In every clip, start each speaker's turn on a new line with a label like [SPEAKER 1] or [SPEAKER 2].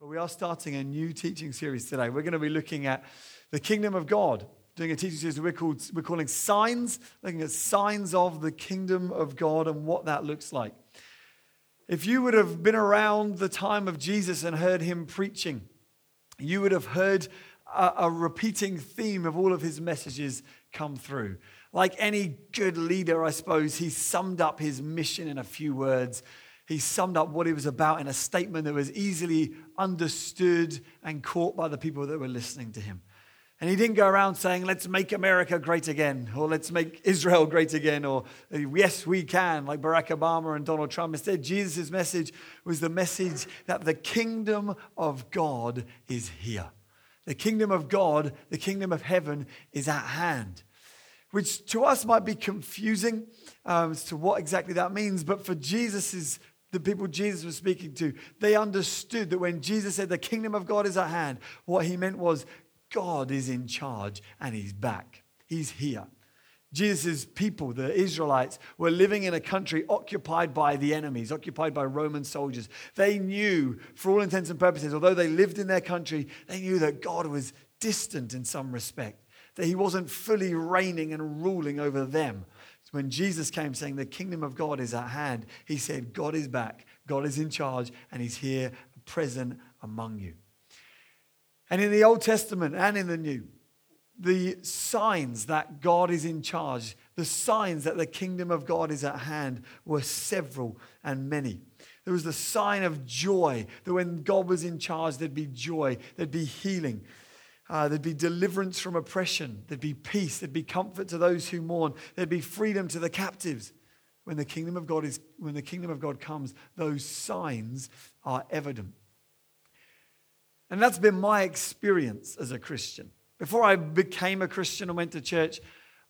[SPEAKER 1] But we are starting a new teaching series today. We're going to be looking at the kingdom of God, doing a teaching series we're, called, we're calling Signs, looking at signs of the kingdom of God and what that looks like. If you would have been around the time of Jesus and heard him preaching, you would have heard a, a repeating theme of all of his messages come through. Like any good leader, I suppose, he summed up his mission in a few words he summed up what he was about in a statement that was easily understood and caught by the people that were listening to him. And he didn't go around saying, let's make America great again, or let's make Israel great again, or yes, we can, like Barack Obama and Donald Trump. Instead, Jesus' message was the message that the kingdom of God is here. The kingdom of God, the kingdom of heaven is at hand, which to us might be confusing um, as to what exactly that means. But for Jesus' the people Jesus was speaking to, they understood that when Jesus said the kingdom of God is at hand, what he meant was God is in charge and he's back. He's here. Jesus' people, the Israelites, were living in a country occupied by the enemies, occupied by Roman soldiers. They knew, for all intents and purposes, although they lived in their country, they knew that God was distant in some respect, that he wasn't fully reigning and ruling over them when Jesus came saying the kingdom of God is at hand, he said, God is back, God is in charge, and he's here present among you. And in the Old Testament and in the New, the signs that God is in charge, the signs that the kingdom of God is at hand were several and many. There was the sign of joy, that when God was in charge, there'd be joy, there'd be healing. Uh, there'd be deliverance from oppression. There'd be peace. There'd be comfort to those who mourn. There'd be freedom to the captives. When the kingdom of God is, when the kingdom of God comes, those signs are evident. And that's been my experience as a Christian. Before I became a Christian and went to church,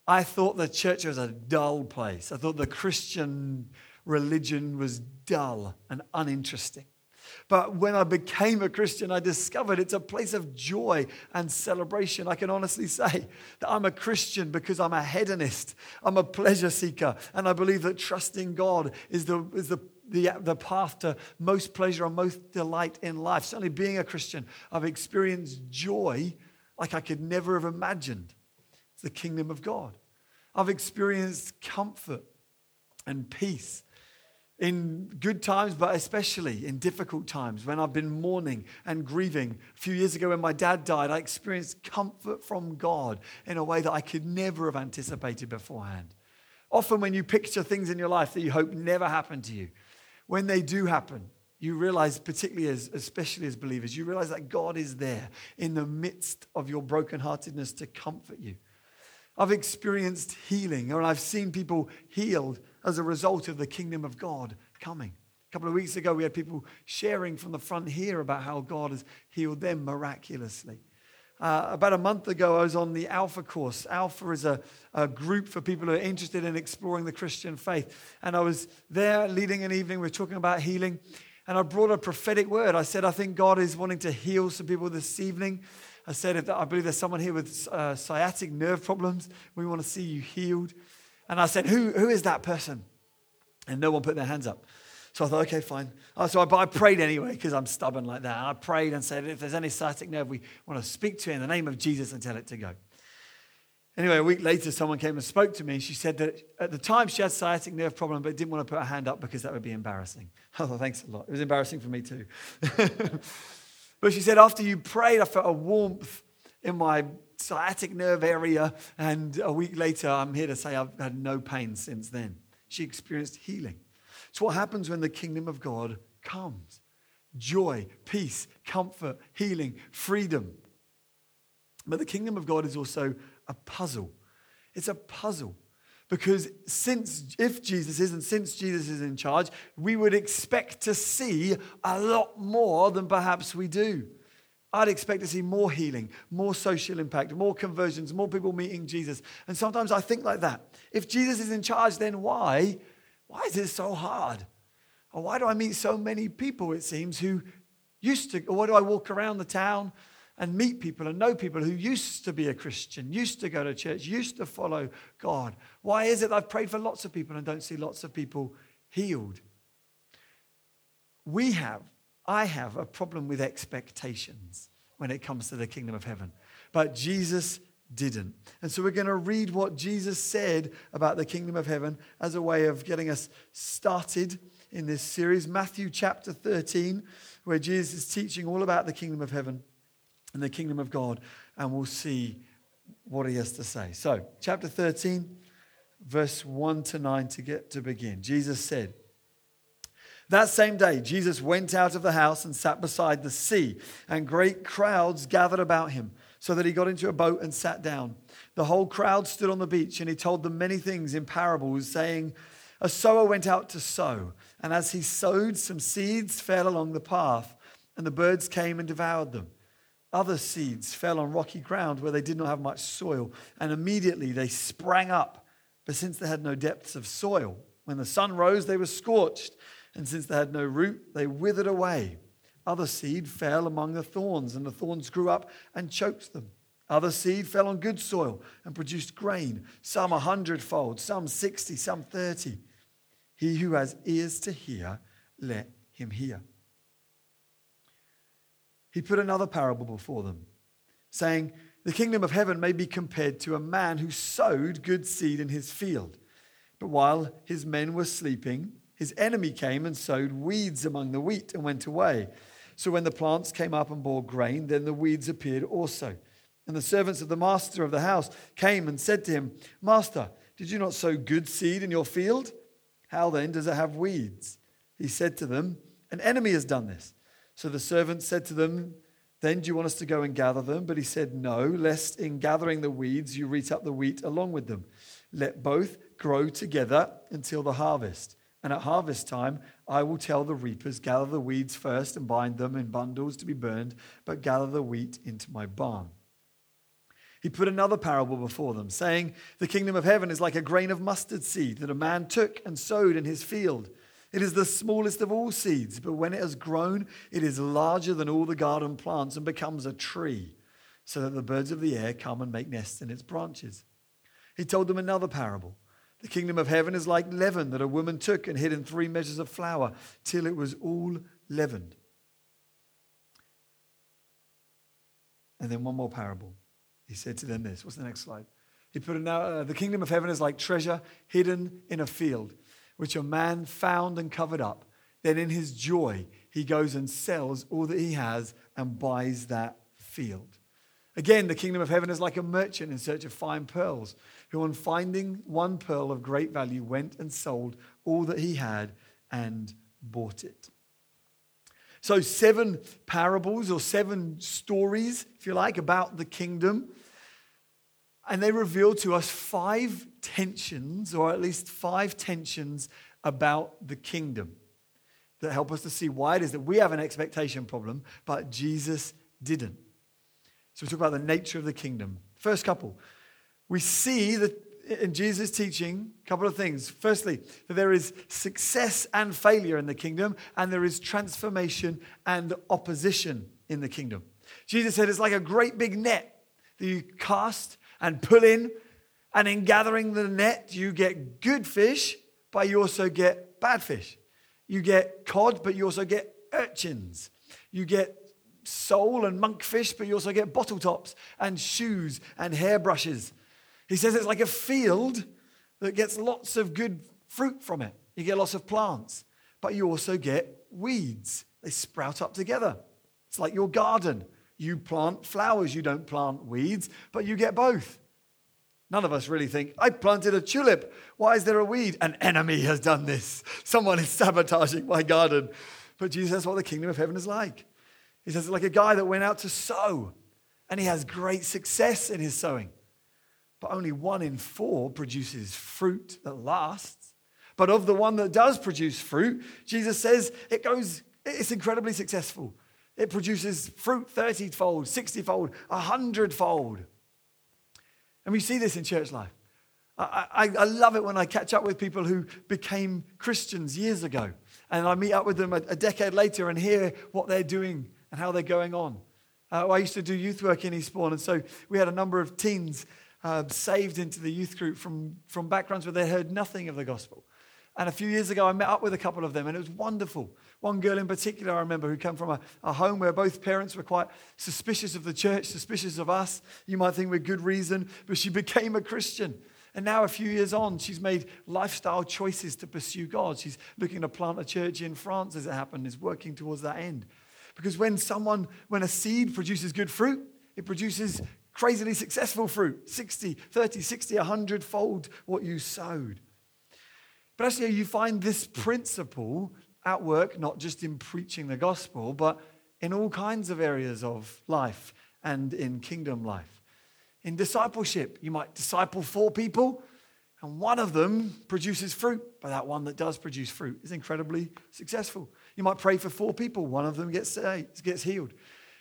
[SPEAKER 1] I thought the church was a dull place. I thought the Christian religion was dull and uninteresting. But when I became a Christian, I discovered it's a place of joy and celebration. I can honestly say that I'm a Christian because I'm a hedonist, I'm a pleasure seeker, and I believe that trusting God is the, is the the, the path to most pleasure and most delight in life. Certainly, being a Christian, I've experienced joy like I could never have imagined. It's the kingdom of God. I've experienced comfort and peace in good times, but especially in difficult times when I've been mourning and grieving. A few years ago, when my dad died, I experienced comfort from God in a way that I could never have anticipated beforehand. Often, when you picture things in your life that you hope never happen to you, when they do happen, you realize, particularly as, especially as believers, you realize that God is there in the midst of your brokenheartedness to comfort you. I've experienced healing, and I've seen people healed as a result of the kingdom of God coming. A couple of weeks ago, we had people sharing from the front here about how God has healed them miraculously. Uh, about a month ago, I was on the Alpha course. Alpha is a, a, group for people who are interested in exploring the Christian faith. And I was there leading an evening, we were talking about healing. And I brought a prophetic word. I said, I think God is wanting to heal some people this evening. I said, I believe there's someone here with uh, sciatic nerve problems, we want to see you healed. And I said, who, who is that person? And no one put their hands up. So I thought, okay, fine. Oh, so I, I prayed anyway because I'm stubborn like that. And I prayed and said, if there's any sciatic nerve, we want to speak to it in the name of Jesus and tell it to go. Anyway, a week later, someone came and spoke to me. She said that at the time she had sciatic nerve problem, but didn't want to put her hand up because that would be embarrassing. Oh, thanks a lot. It was embarrassing for me too. but she said, after you prayed, I felt a warmth in my sciatic nerve area. And a week later, I'm here to say I've had no pain since then. She experienced healing. It's what happens when the kingdom of God comes joy, peace, comfort, healing, freedom. But the kingdom of God is also a puzzle. It's a puzzle. Because since, if Jesus is, and since Jesus is in charge, we would expect to see a lot more than perhaps we do. I'd expect to see more healing, more social impact, more conversions, more people meeting Jesus. And sometimes I think like that. If Jesus is in charge, then why? Why is it so hard? Or why do I meet so many people, it seems, who used to, or why do I walk around the town and meet people and know people who used to be a Christian, used to go to church, used to follow God? Why is it that I've prayed for lots of people and don't see lots of people healed? We have I have a problem with expectations when it comes to the kingdom of heaven. But Jesus didn't. And so we're going to read what Jesus said about the kingdom of heaven as a way of getting us started in this series. Matthew chapter 13, where Jesus is teaching all about the kingdom of heaven and the kingdom of God. And we'll see what he has to say. So, chapter 13, verse 1 to 9 to get to begin. Jesus said, that same day, Jesus went out of the house and sat beside the sea, and great crowds gathered about him, so that he got into a boat and sat down. The whole crowd stood on the beach, and he told them many things in parables, saying, A sower went out to sow, and as he sowed, some seeds fell along the path, and the birds came and devoured them. Other seeds fell on rocky ground where they did not have much soil, and immediately they sprang up. But since they had no depths of soil, when the sun rose, they were scorched and since they had no root, they withered away. Other seed fell among the thorns, and the thorns grew up and choked them. Other seed fell on good soil and produced grain, some a hundredfold, some sixty, some thirty. He who has ears to hear, let him hear. He put another parable before them, saying, The kingdom of heaven may be compared to a man who sowed good seed in his field. But while his men were sleeping, his enemy came and sowed weeds among the wheat and went away. So when the plants came up and bore grain, then the weeds appeared also. And the servants of the master of the house came and said to him, Master, did you not sow good seed in your field? How then does it have weeds? He said to them, An enemy has done this. So the servants said to them, Then do you want us to go and gather them? But he said, No, lest in gathering the weeds you reap up the wheat along with them. Let both grow together until the harvest. And at harvest time, I will tell the reapers, gather the weeds first and bind them in bundles to be burned, but gather the wheat into my barn. He put another parable before them, saying, The kingdom of heaven is like a grain of mustard seed that a man took and sowed in his field. It is the smallest of all seeds, but when it has grown, it is larger than all the garden plants and becomes a tree, so that the birds of the air come and make nests in its branches. He told them another parable. The kingdom of heaven is like leaven that a woman took and hid in three measures of flour till it was all leavened. And then one more parable. He said to them this. What's the next slide? He put it now, uh, the kingdom of heaven is like treasure hidden in a field, which a man found and covered up. Then in his joy, he goes and sells all that he has and buys that field. Again, the kingdom of heaven is like a merchant in search of fine pearls, who, on finding one pearl of great value, went and sold all that he had and bought it. So, seven parables or seven stories, if you like, about the kingdom. And they reveal to us five tensions, or at least five tensions about the kingdom that help us to see why it is that we have an expectation problem, but Jesus didn't. So we talk about the nature of the kingdom. First couple, we see that in Jesus' teaching, a couple of things. Firstly, that there is success and failure in the kingdom, and there is transformation and opposition in the kingdom. Jesus said it's like a great big net that you cast and pull in, and in gathering the net, you get good fish, but you also get bad fish. You get cod, but you also get urchins. You get sole and monkfish, but you also get bottle tops and shoes and hairbrushes. He says it's like a field that gets lots of good fruit from it. You get lots of plants, but you also get weeds. They sprout up together. It's like your garden. You plant flowers, you don't plant weeds, but you get both. None of us really think, I planted a tulip. Why is there a weed? An enemy has done this. Someone is sabotaging my garden. But Jesus, that's what the kingdom of heaven is like. He says, it's like a guy that went out to sow and he has great success in his sowing. But only one in four produces fruit that lasts. But of the one that does produce fruit, Jesus says it goes, it's incredibly successful. It produces fruit 30 fold, 60 fold, 100 fold. And we see this in church life. I, I, I, love it when I catch up with people who became Christians years ago. And I meet up with them a, a decade later and hear what they're doing and how they're going on. Uh, I used to do youth work in Eastbourne, and so we had a number of teens uh, saved into the youth group from, from backgrounds where they heard nothing of the gospel. And a few years ago, I met up with a couple of them, and it was wonderful. One girl in particular, I remember, who came from a, a, home where both parents were quite suspicious of the church, suspicious of us. You might think with good reason, but she became a Christian. And now, a few years on, she's made lifestyle choices to pursue God. She's looking to plant a church in France as it happened, is working towards that end. Because when someone, when a seed produces good fruit, it produces crazily successful fruit 60, 30, 60, 100 fold what you sowed. But actually, you find this principle at work, not just in preaching the gospel, but in all kinds of areas of life and in kingdom life. In discipleship, you might disciple four people, and one of them produces fruit, but that one that does produce fruit is incredibly successful. You might pray for four people, one of them gets, uh, gets healed.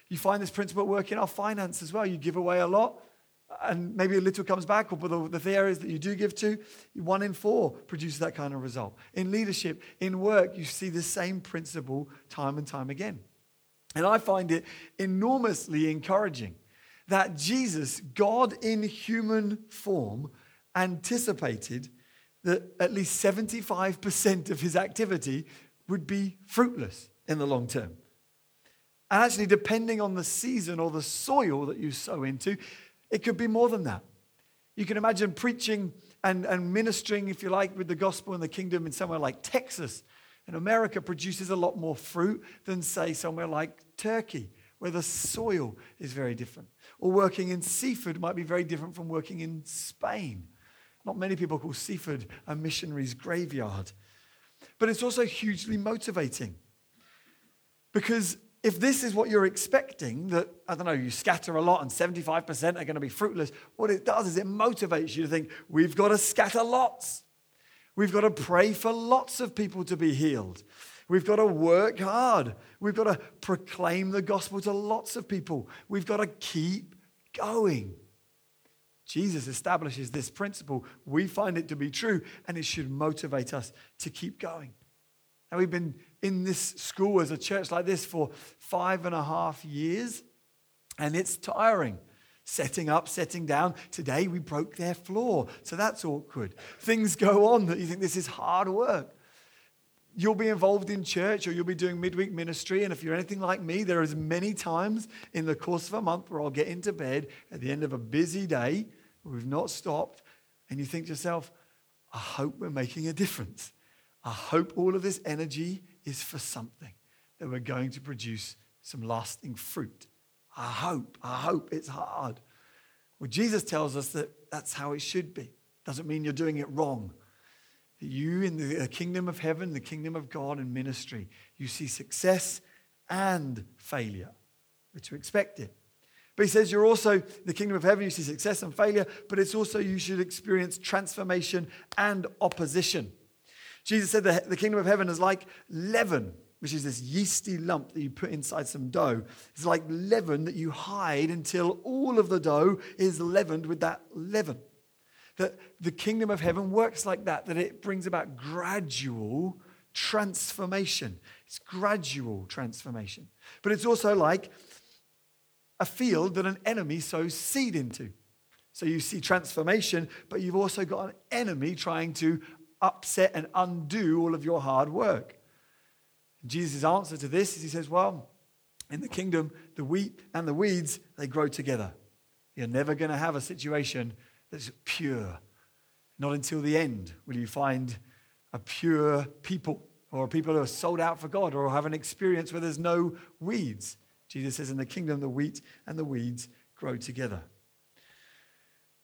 [SPEAKER 1] You find this principle at work in our finance as well. You give away a lot, and maybe a little comes back, but the, the areas that you do give to, one in four produces that kind of result. In leadership, in work, you see the same principle time and time again. And I find it enormously encouraging that Jesus, God in human form, anticipated that at least 75% of his activity would be fruitless in the long term. And actually, depending on the season or the soil that you sow into, it could be more than that. You can imagine preaching and, and ministering, if you like, with the gospel and the kingdom in somewhere like Texas. And America produces a lot more fruit than, say, somewhere like Turkey, where the soil is very different. Or working in Seaford might be very different from working in Spain. Not many people call Seaford a missionary's graveyard. But it's also hugely motivating because if this is what you're expecting, that, I don't know, you scatter a lot and 75% are going to be fruitless, what it does is it motivates you to think, we've got to scatter lots. We've got to pray for lots of people to be healed. We've got to work hard. We've got to proclaim the gospel to lots of people. We've got to keep going. Jesus establishes this principle. We find it to be true, and it should motivate us to keep going. And we've been in this school as a church like this for five and a half years, and it's tiring. Setting up, setting down. Today we broke their floor, so that's awkward. Things go on that you think this is hard work. You'll be involved in church or you'll be doing midweek ministry, and if you're anything like me, there is many times in the course of a month where I'll get into bed at the end of a busy day, we've not stopped, and you think to yourself, I hope we're making a difference. I hope all of this energy is for something that we're going to produce some lasting fruit. I hope, I hope it's hard. Well, Jesus tells us that that's how it should be. Doesn't mean you're doing it wrong. You in the kingdom of heaven, the kingdom of God and ministry, you see success and failure. We're to expect it. But he says you're also the kingdom of heaven, you see success and failure, but it's also you should experience transformation and opposition. Jesus said the, the kingdom of heaven is like leaven, which is this yeasty lump that you put inside some dough. It's like leaven that you hide until all of the dough is leavened with that leaven. That the kingdom of heaven works like that, that it brings about gradual transformation. It's gradual transformation. But it's also like a field that an enemy sows seed into. So you see transformation, but you've also got an enemy trying to upset and undo all of your hard work. Jesus' answer to this is he says, Well, in the kingdom, the wheat and the weeds, they grow together. You're never going to have a situation that's pure. Not until the end will you find a pure people or people who are sold out for God or have an experience where there's no weeds. Jesus says, In the kingdom, the wheat and the weeds grow together.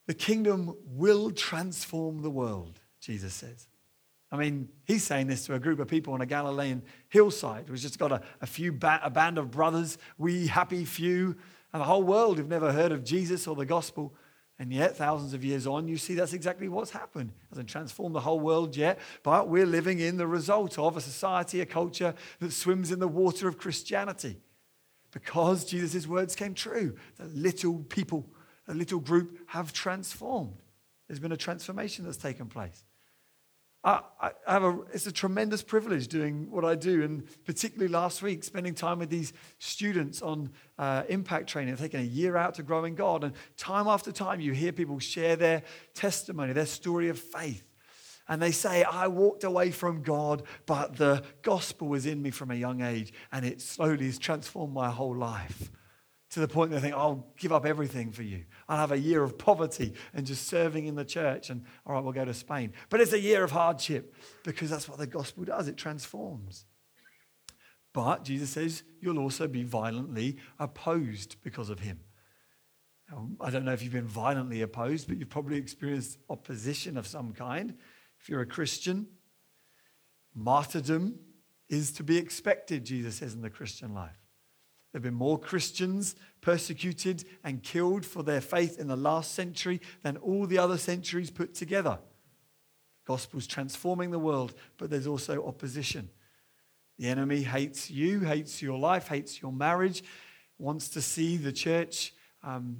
[SPEAKER 1] The kingdom will transform the world. Jesus says. I mean, he's saying this to a group of people on a Galilean hillside who's just got a, a few ba- a band of brothers, we happy few, and the whole world have never heard of Jesus or the gospel. And yet, thousands of years on, you see that's exactly what's happened. It hasn't transformed the whole world yet, but we're living in the result of a society, a culture that swims in the water of Christianity. Because Jesus' words came true, the little people, a little group have transformed. There's been a transformation that's taken place. I, I have a, it's a tremendous privilege doing what I do, and particularly last week, spending time with these students on uh, impact training, taking a year out to grow in God. And time after time, you hear people share their testimony, their story of faith. And they say, I walked away from God, but the gospel was in me from a young age, and it slowly has transformed my whole life to the point they think, I'll give up everything for you. I'll have a year of poverty and just serving in the church, and all right, we'll go to Spain. But it's a year of hardship because that's what the gospel does it transforms. But Jesus says, you'll also be violently opposed because of him. Now, I don't know if you've been violently opposed, but you've probably experienced opposition of some kind. If you're a Christian, martyrdom is to be expected, Jesus says, in the Christian life. There have been more Christians persecuted and killed for their faith in the last century than all the other centuries put together. The gospel's transforming the world, but there's also opposition. The enemy hates you, hates your life, hates your marriage, wants to see the church um,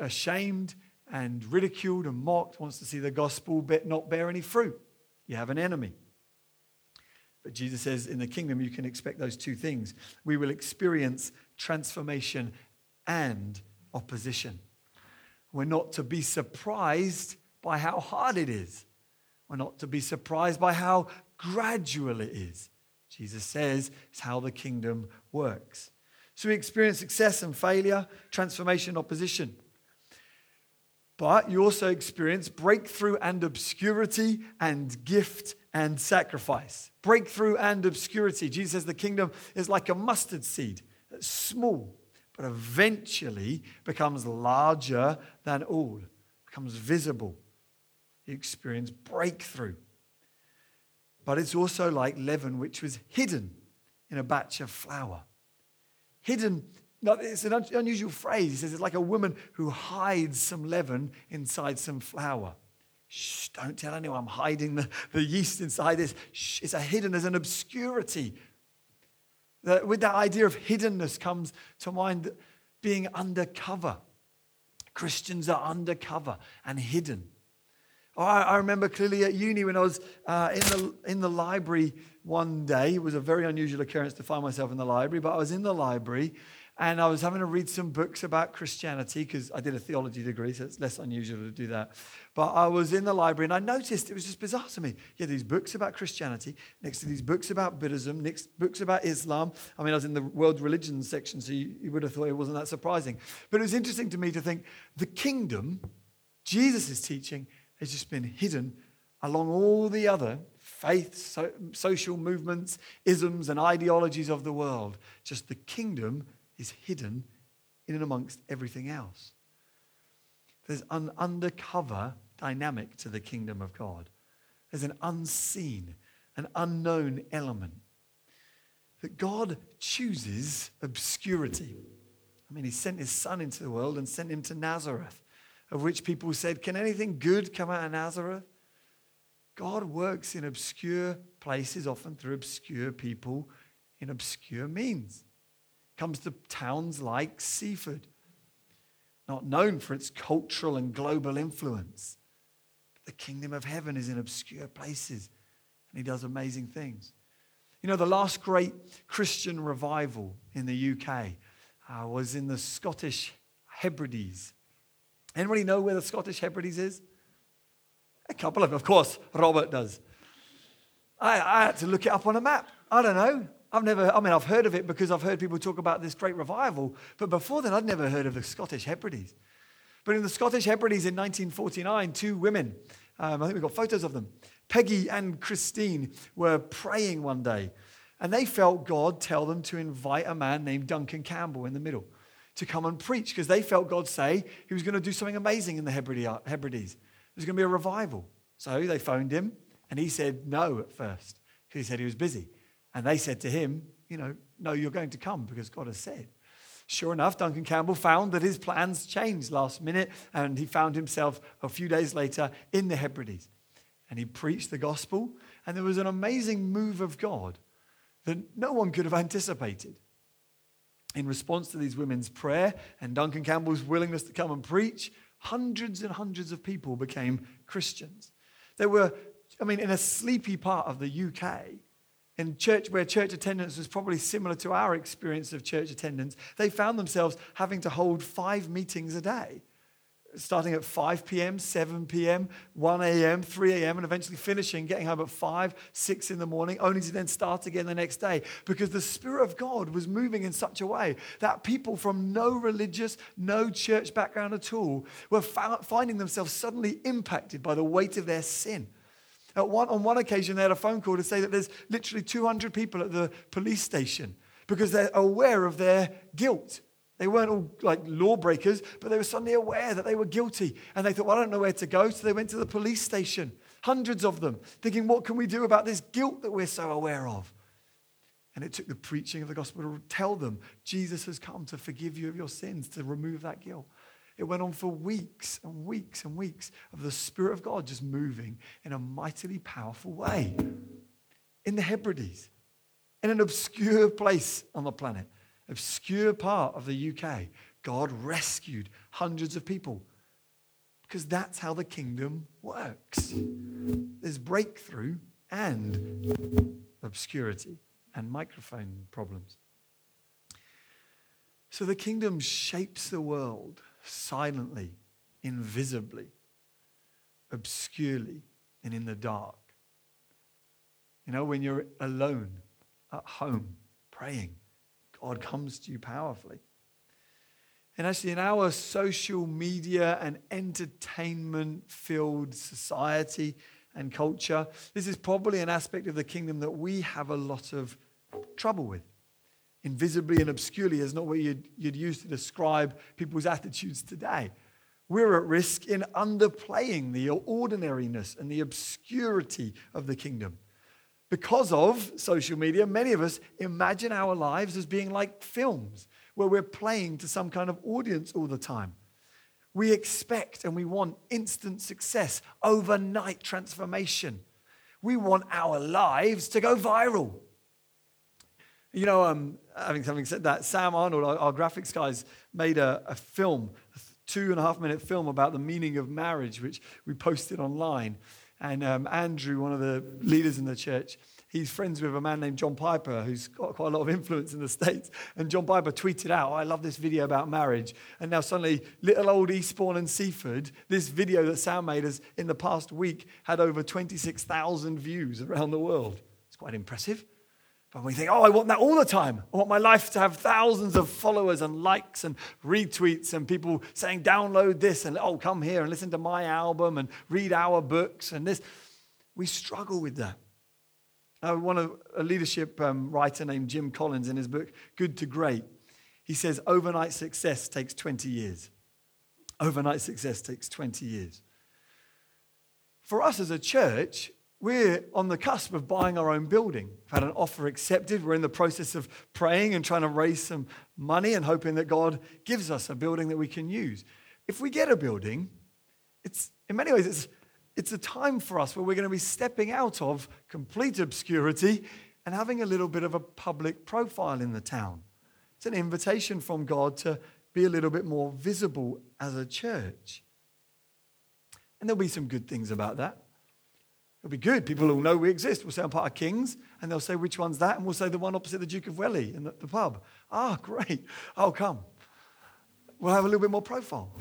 [SPEAKER 1] ashamed and ridiculed and mocked, wants to see the gospel not bear any fruit. You have an enemy. But Jesus says in the kingdom, you can expect those two things. We will experience transformation and opposition. We're not to be surprised by how hard it is. We're not to be surprised by how gradual it is. Jesus says it's how the kingdom works. So we experience success and failure, transformation, and opposition. But you also experience breakthrough and obscurity and gift and sacrifice. Breakthrough and obscurity. Jesus says the kingdom is like a mustard seed, it's small, but eventually becomes larger than all, becomes visible. You experience breakthrough. But it's also like leaven, which was hidden in a batch of flour. Hidden it's an unusual phrase. He says it's like a woman who hides some leaven inside some flour. Shh, don't tell anyone I'm hiding the, the yeast inside this. Shh, it's a hidden, there's an obscurity. That with that idea of hiddenness comes to mind being undercover. Christians are undercover and hidden. Oh, I, I remember clearly at uni when I was uh, in, the, in the library one day. It was a very unusual occurrence to find myself in the library, but I was in the library and I was having to read some books about Christianity because I did a theology degree, so it's less unusual to do that. But I was in the library and I noticed it was just bizarre to me. You had these books about Christianity, next to these books about Buddhism, next books about Islam. I mean, I was in the world religions section, so you, you would have thought it wasn't that surprising. But it was interesting to me to think the kingdom, Jesus' teaching, has just been hidden along all the other faiths, so, social movements, isms, and ideologies of the world. Just the kingdom is hidden in and amongst everything else. There's an undercover dynamic to the kingdom of God. There's an unseen, an unknown element. That God chooses obscurity. I mean, He sent His Son into the world and sent Him to Nazareth, of which people said, Can anything good come out of Nazareth? God works in obscure places, often through obscure people in obscure means comes to towns like Seaford, not known for its cultural and global influence. But the kingdom of heaven is in obscure places, and he does amazing things. You know, the last great Christian revival in the UK uh, was in the Scottish Hebrides. Anybody know where the Scottish Hebrides is? A couple of, of course, Robert does. I, I had to look it up on a map. I don't know. I've never, I mean, I've heard of it because I've heard people talk about this great revival, but before then, I'd never heard of the Scottish Hebrides. But in the Scottish Hebrides in 1949, two women, um, I think we've got photos of them, Peggy and Christine, were praying one day, and they felt God tell them to invite a man named Duncan Campbell in the middle to come and preach because they felt God say he was going to do something amazing in the Hebrides. There's going to be a revival. So they phoned him, and he said no at first because he said he was busy. And they said to him, You know, no, you're going to come because God has said. Sure enough, Duncan Campbell found that his plans changed last minute, and he found himself a few days later in the Hebrides. And he preached the gospel, and there was an amazing move of God that no one could have anticipated. In response to these women's prayer and Duncan Campbell's willingness to come and preach, hundreds and hundreds of people became Christians. There were, I mean, in a sleepy part of the UK, in church where church attendance was probably similar to our experience of church attendance, they found themselves having to hold five meetings a day. starting at 5 p.m., 7 p.m., 1 a.m., 3 a.m., and eventually finishing, getting home at 5, 6 in the morning, only to then start again the next day. Because the Spirit of God was moving in such a way that people from no religious, no church background at all were finding themselves suddenly impacted by the weight of their sin. At one, on one occasion, they had a phone call to say that there's literally 200 people at the police station because they're aware of their guilt. They weren't all like lawbreakers, but they were suddenly aware that they were guilty. And they thought, well, I don't know where to go. So they went to the police station, hundreds of them, thinking, what can we do about this guilt that we're so aware of? And it took the preaching of the gospel to tell them Jesus has come to forgive you of your sins, to remove that guilt. It went on for weeks and weeks and weeks of the Spirit of God just moving in a mightily powerful way in the Hebrides, in an obscure place on the planet obscure part of the UK, God rescued hundreds of people because that's how the kingdom works. There's breakthrough and obscurity and microphone problems. So the kingdom shapes the world silently, invisibly, obscurely, and in the dark. You know, when you're alone at home praying, God comes to you powerfully. And actually, in our social media and entertainment filled society and culture, this is probably an aspect of the kingdom that we have a lot of trouble with. Invisibly and obscurely is not what you'd, you'd use to describe people's attitudes today. We're at risk in underplaying the ordinariness and the obscurity of the kingdom because of social media, many of us imagine our lives as being like films where we're playing to some kind of audience all the time. We expect and we want instant success, overnight transformation. We want our lives to go viral. You know, um, having something said that, Sam Arnold, our, our graphics guys, made a, a film, a two and a half minute film about the meaning of marriage, which we posted online. And um, Andrew, one of the leaders in the church, he's friends with a man named John Piper, who's got quite a lot of influence in the States. And John Piper tweeted out, oh, I love this video about marriage. And now suddenly, little old Eastbourne and Seaford, this video that Sam made has, in the past week, had over 26,000 views around the world. It's quite impressive. But we think, oh, I want that all the time. I want my life to have thousands of followers and likes and retweets and people saying, download this and, oh, come here and listen to my album and read our books and this. We struggle with that. Uh, one of a leadership um, writer named Jim Collins in his book, Good to Great, he says, overnight success takes 20 years. Overnight success takes 20 years. For us as a church, we're on the cusp of buying our own building. We've had an offer accepted. We're in the process of praying and trying to raise some money and hoping that God gives us a building that we can use. If we get a building, it's in many ways it's, it's a time for us where we're going to be stepping out of complete obscurity and having a little bit of a public profile in the town. It's an invitation from God to be a little bit more visible as a church. And there'll be some good things about that. It'll be good. People will know we exist. We'll say I'm part of Kings, and they'll say, which one's that? And we'll say the one opposite the Duke of Welley in the, the pub. Ah, great. I'll come. We'll have a little bit more profile.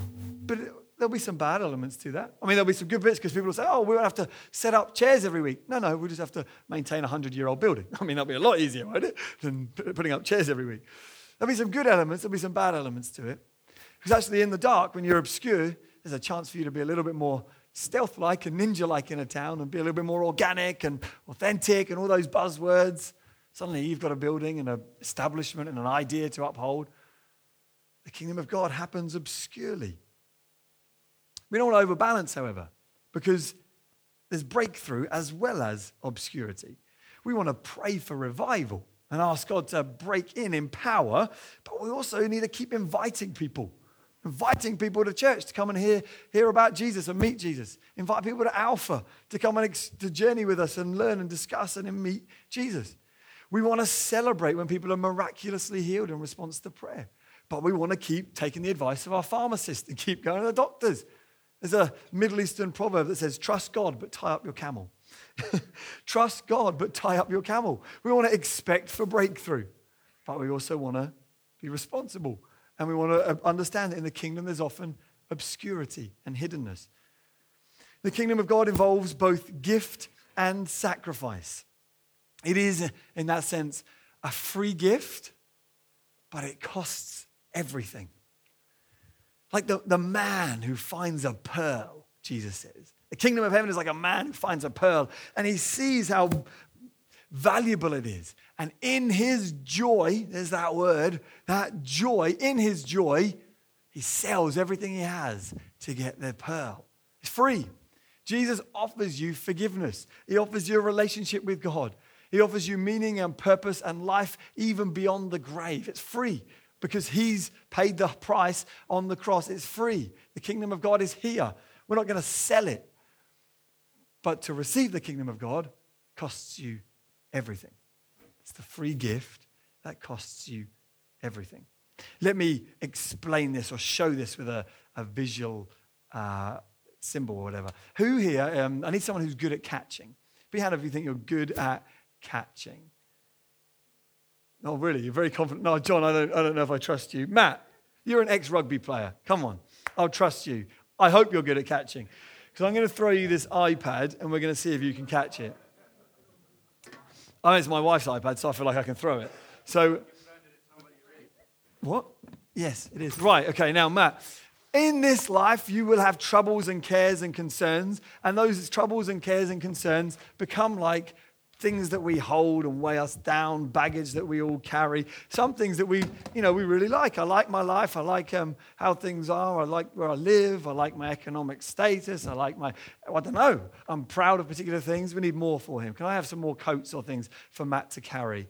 [SPEAKER 1] But it, there'll be some bad elements to that. I mean, there'll be some good bits because people will say, oh, we won't have to set up chairs every week. No, no, we'll just have to maintain a 100 year old building. I mean, that'll be a lot easier, won't it, than putting up chairs every week. There'll be some good elements, there'll be some bad elements to it. Because actually, in the dark, when you're obscure, there's a chance for you to be a little bit more stealth like and ninja like in a town and be a little bit more organic and authentic and all those buzzwords. Suddenly you've got a building and an establishment and an idea to uphold. The kingdom of God happens obscurely. We don't want to overbalance, however, because there's breakthrough as well as obscurity. We want to pray for revival and ask God to break in in power, but we also need to keep inviting people inviting people to church to come and hear, hear about Jesus and meet Jesus. Invite people to Alpha to come and ex- to journey with us and learn and discuss and meet Jesus. We want to celebrate when people are miraculously healed in response to prayer. But we want to keep taking the advice of our pharmacist and keep going to the doctors. There's a Middle Eastern proverb that says, Trust God, but tie up your camel. Trust God, but tie up your camel. We want to expect for breakthrough, but we also want to be responsible and we want to uh, understand that in the kingdom, there's often obscurity and hiddenness. The kingdom of God involves both gift and sacrifice. It is, in that sense, a free gift, but it costs everything. Like the, the man who finds a pearl, Jesus says. The kingdom of heaven is like a man who finds a pearl and he sees how valuable it is. And in his joy, there's that word, that joy, in his joy, he sells everything he has to get the pearl. It's free. Jesus offers you forgiveness, he offers you a relationship with God. He offers you meaning and purpose and life even beyond the grave. It's free because he's paid the price on the cross. It's free. The kingdom of God is here. We're not going to sell it. But to receive the kingdom of God costs you everything. It's the free gift that costs you everything. Let me explain this or show this with a, a visual uh, symbol or whatever. Who here, um, I need someone who's good at catching. Be hand if you think you're good at catching. Oh, really? You're very confident. No, John, I don't, I don't know if I trust you. Matt, you're an ex rugby player. Come on. I'll trust you. I hope you're good at catching. Because I'm going to throw you this iPad and we're going to see if you can catch it. Oh, it's my wife's iPad, so I feel like I can throw it. So, what? Yes, it is. Right, okay, now, Matt, in this life, you will have troubles and cares and concerns, and those troubles and cares and concerns become like things that we hold and weigh us down, baggage that we all carry, some things that we, you know, we really like. I like my life. I like um, how things are. I like where I live. I like my economic status. I like my, I don't know. I'm proud of particular things. We need more for him. Can I have some more coats or things for Matt to carry?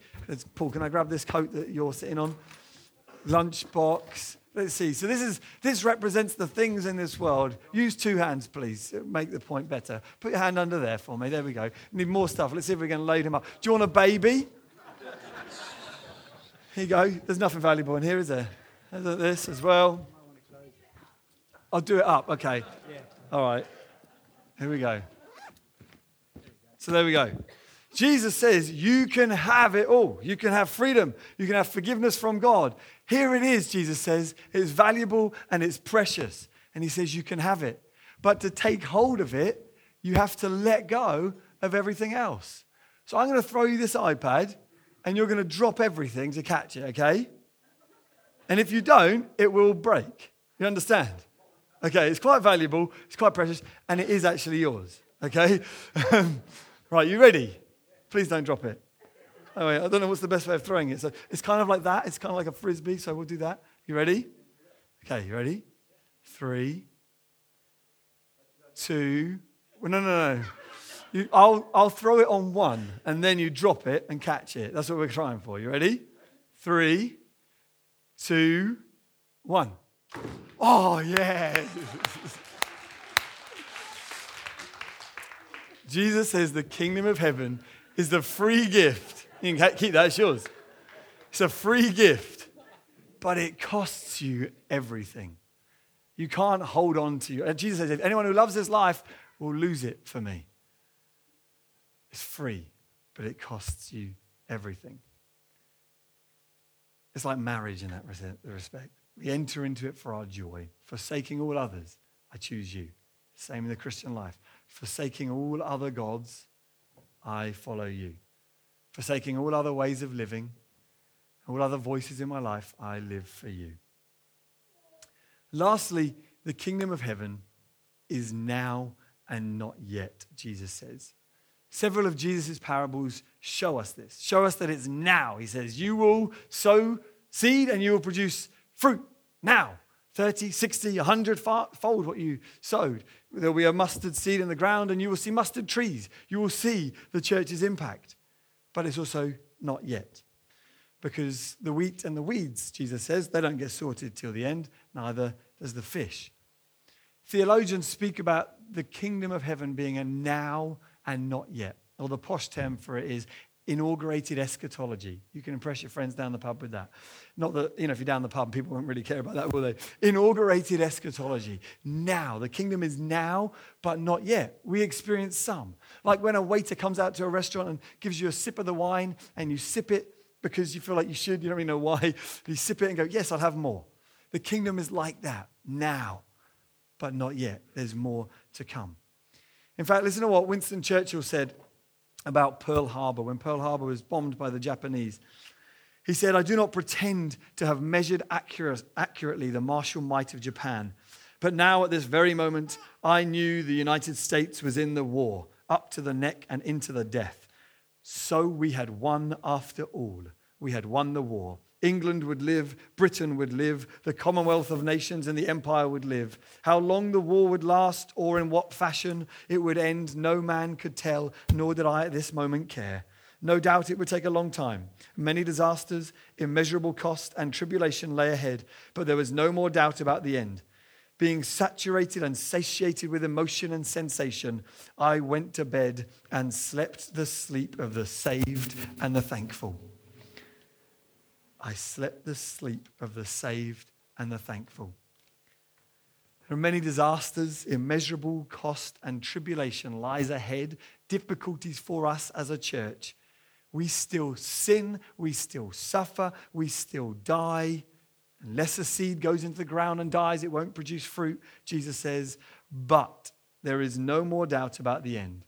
[SPEAKER 1] Paul, can I grab this coat that you're sitting on? Lunchbox. Let's see. So this is this represents the things in this world. Use two hands, please. Make the point better. Put your hand under there for me. There we go. Need more stuff. Let's see if we can load him up. Do you want a baby? Here you go. There's nothing valuable in here, is there? There's this as well. I'll do it up. Okay. All right. Here we go. So there we go. Jesus says you can have it all. You can have freedom. You can have forgiveness from God. Here it is, Jesus says. It's valuable and it's precious. And he says, You can have it. But to take hold of it, you have to let go of everything else. So I'm going to throw you this iPad and you're going to drop everything to catch it, okay? And if you don't, it will break. You understand? Okay, it's quite valuable, it's quite precious, and it is actually yours, okay? right, you ready? Please don't drop it. Oh, anyway, I don't know what's the best way of throwing it. So it's kind of like that. It's kind of like a frisbee. So we'll do that. You ready? Okay, you ready? Three, two. Well, no, no, no. You, I'll, I'll throw it on one, and then you drop it and catch it. That's what we're trying for. You ready? Three, two, one. Oh, yeah. Jesus says the kingdom of heaven is the free gift you can keep that, it's yours. It's a free gift, but it costs you everything. You can't hold on to you. Jesus says, if anyone who loves his life will lose it for me. It's free, but it costs you everything. It's like marriage in that respect. We enter into it for our joy, forsaking all others. I choose you. Same in the Christian life. Forsaking all other gods, I follow you. Forsaking all other ways of living, all other voices in my life, I live for you. Lastly, the kingdom of heaven is now and not yet, Jesus says. Several of Jesus' parables show us this, show us that it's now. He says, You will sow seed and you will produce fruit now. 30, 60, 100 fold what you sowed. There will be a mustard seed in the ground and you will see mustard trees. You will see the church's impact but it's also not yet. Because the wheat and the weeds, Jesus says, they don't get sorted till the end, neither does the fish. Theologians speak about the kingdom of heaven being a now and not yet. Or the posh term for it is inaugurated eschatology. You can impress your friends down the pub with that. Not that, you know, if you're down the pub, people won't really care about that, will they? Inaugurated eschatology. Now. The kingdom is now, but not yet. We experience some. Like when a waiter comes out to a restaurant and gives you a sip of the wine and you sip it because you feel like you should, you don't really know why. You sip it and go, yes, I'll have more. The kingdom is like that now, but not yet. There's more to come. In fact, listen to what Winston Churchill said about Pearl Harbor when Pearl Harbor was bombed by the Japanese. He said, I do not pretend to have measured accurate, accurately the martial might of Japan, but now at this very moment, I knew the United States was in the war, up to the neck and into the death. So we had won after all. We had won the war. England would live, Britain would live, the Commonwealth of Nations and the Empire would live. How long the war would last or in what fashion it would end, no man could tell, nor did I at this moment care. No doubt it would take a long time. Many disasters, immeasurable cost, and tribulation lay ahead, but there was no more doubt about the end. Being saturated and satiated with emotion and sensation, I went to bed and slept the sleep of the saved and the thankful. I slept the sleep of the saved and the thankful. There are many disasters, immeasurable cost, and tribulation lies ahead, difficulties for us as a church. We still sin, we still suffer, we still die. Unless a seed goes into the ground and dies, it won't produce fruit, Jesus says. But there is no more doubt about the end.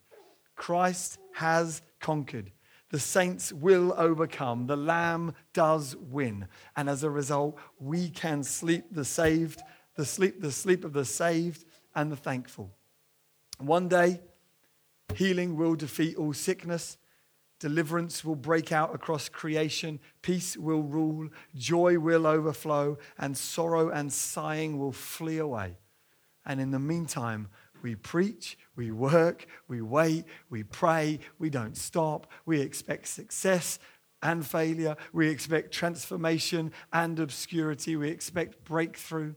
[SPEAKER 1] Christ has conquered. The saints will overcome. The Lamb does win. And as a result, we can sleep the saved, the sleep, the sleep of the saved and the thankful. One day, healing will defeat all sickness. Deliverance will break out across creation. Peace will rule. Joy will overflow. And sorrow and sighing will flee away. And in the meantime, we preach, we work, we wait, we pray, we don't stop. We expect success and failure. We expect transformation and obscurity. We expect breakthrough.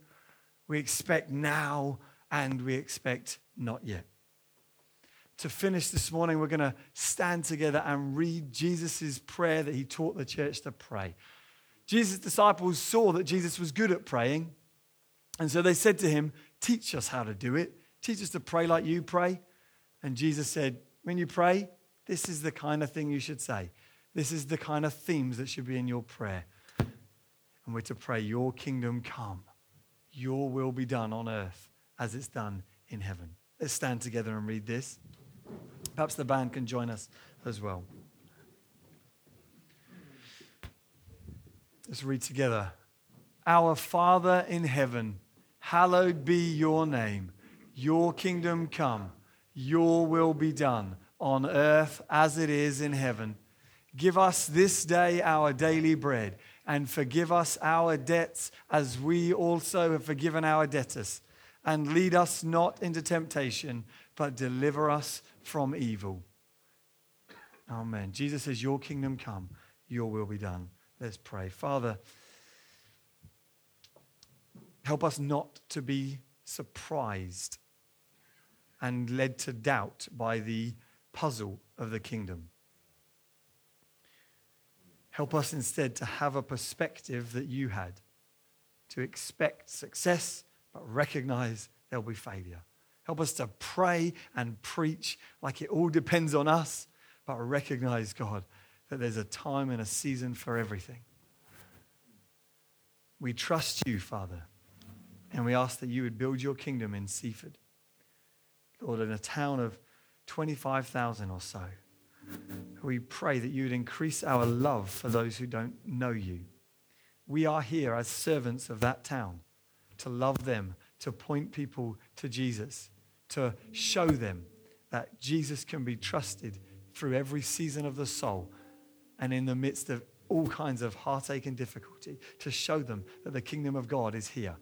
[SPEAKER 1] We expect now and we expect not yet. To finish this morning, we're going to stand together and read Jesus' prayer that he taught the church to pray. Jesus' disciples saw that Jesus was good at praying, and so they said to him, Teach us how to do it. Teach us to pray like you pray. And Jesus said, When you pray, this is the kind of thing you should say. This is the kind of themes that should be in your prayer. And we're to pray, Your kingdom come, Your will be done on earth as it's done in heaven. Let's stand together and read this. Perhaps the band can join us as well. Let's read together. Our Father in heaven, hallowed be your name. Your kingdom come, your will be done on earth as it is in heaven. Give us this day our daily bread, and forgive us our debts as we also have forgiven our debtors. And lead us not into temptation, but deliver us from evil. Amen. Jesus says, Your kingdom come, your will be done. Let's pray. Father, help us not to be surprised and led to doubt by the puzzle of the kingdom. Help us instead to have a perspective that you had, to expect success, but recognize there'll be failure. Help us to pray and preach like it all depends on us, but recognize, God, that there's a time and a season for everything. We trust you, Father, and we ask that you would build your kingdom in Seaford. Lord, in a town of 25,000 or so, we pray that you would increase our love for those who don't know you. We are here as servants of that town to love them, to point people to Jesus, to show them that Jesus can be trusted through every season of the soul and in the midst of all kinds of heartache and difficulty, to show them that the kingdom of God is here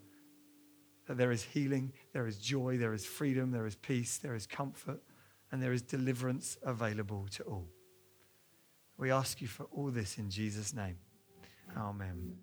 [SPEAKER 1] that there is healing, there is joy, there is freedom, there is peace, there is comfort, and there is deliverance available to all. We ask you for all this in Jesus' name. Amen.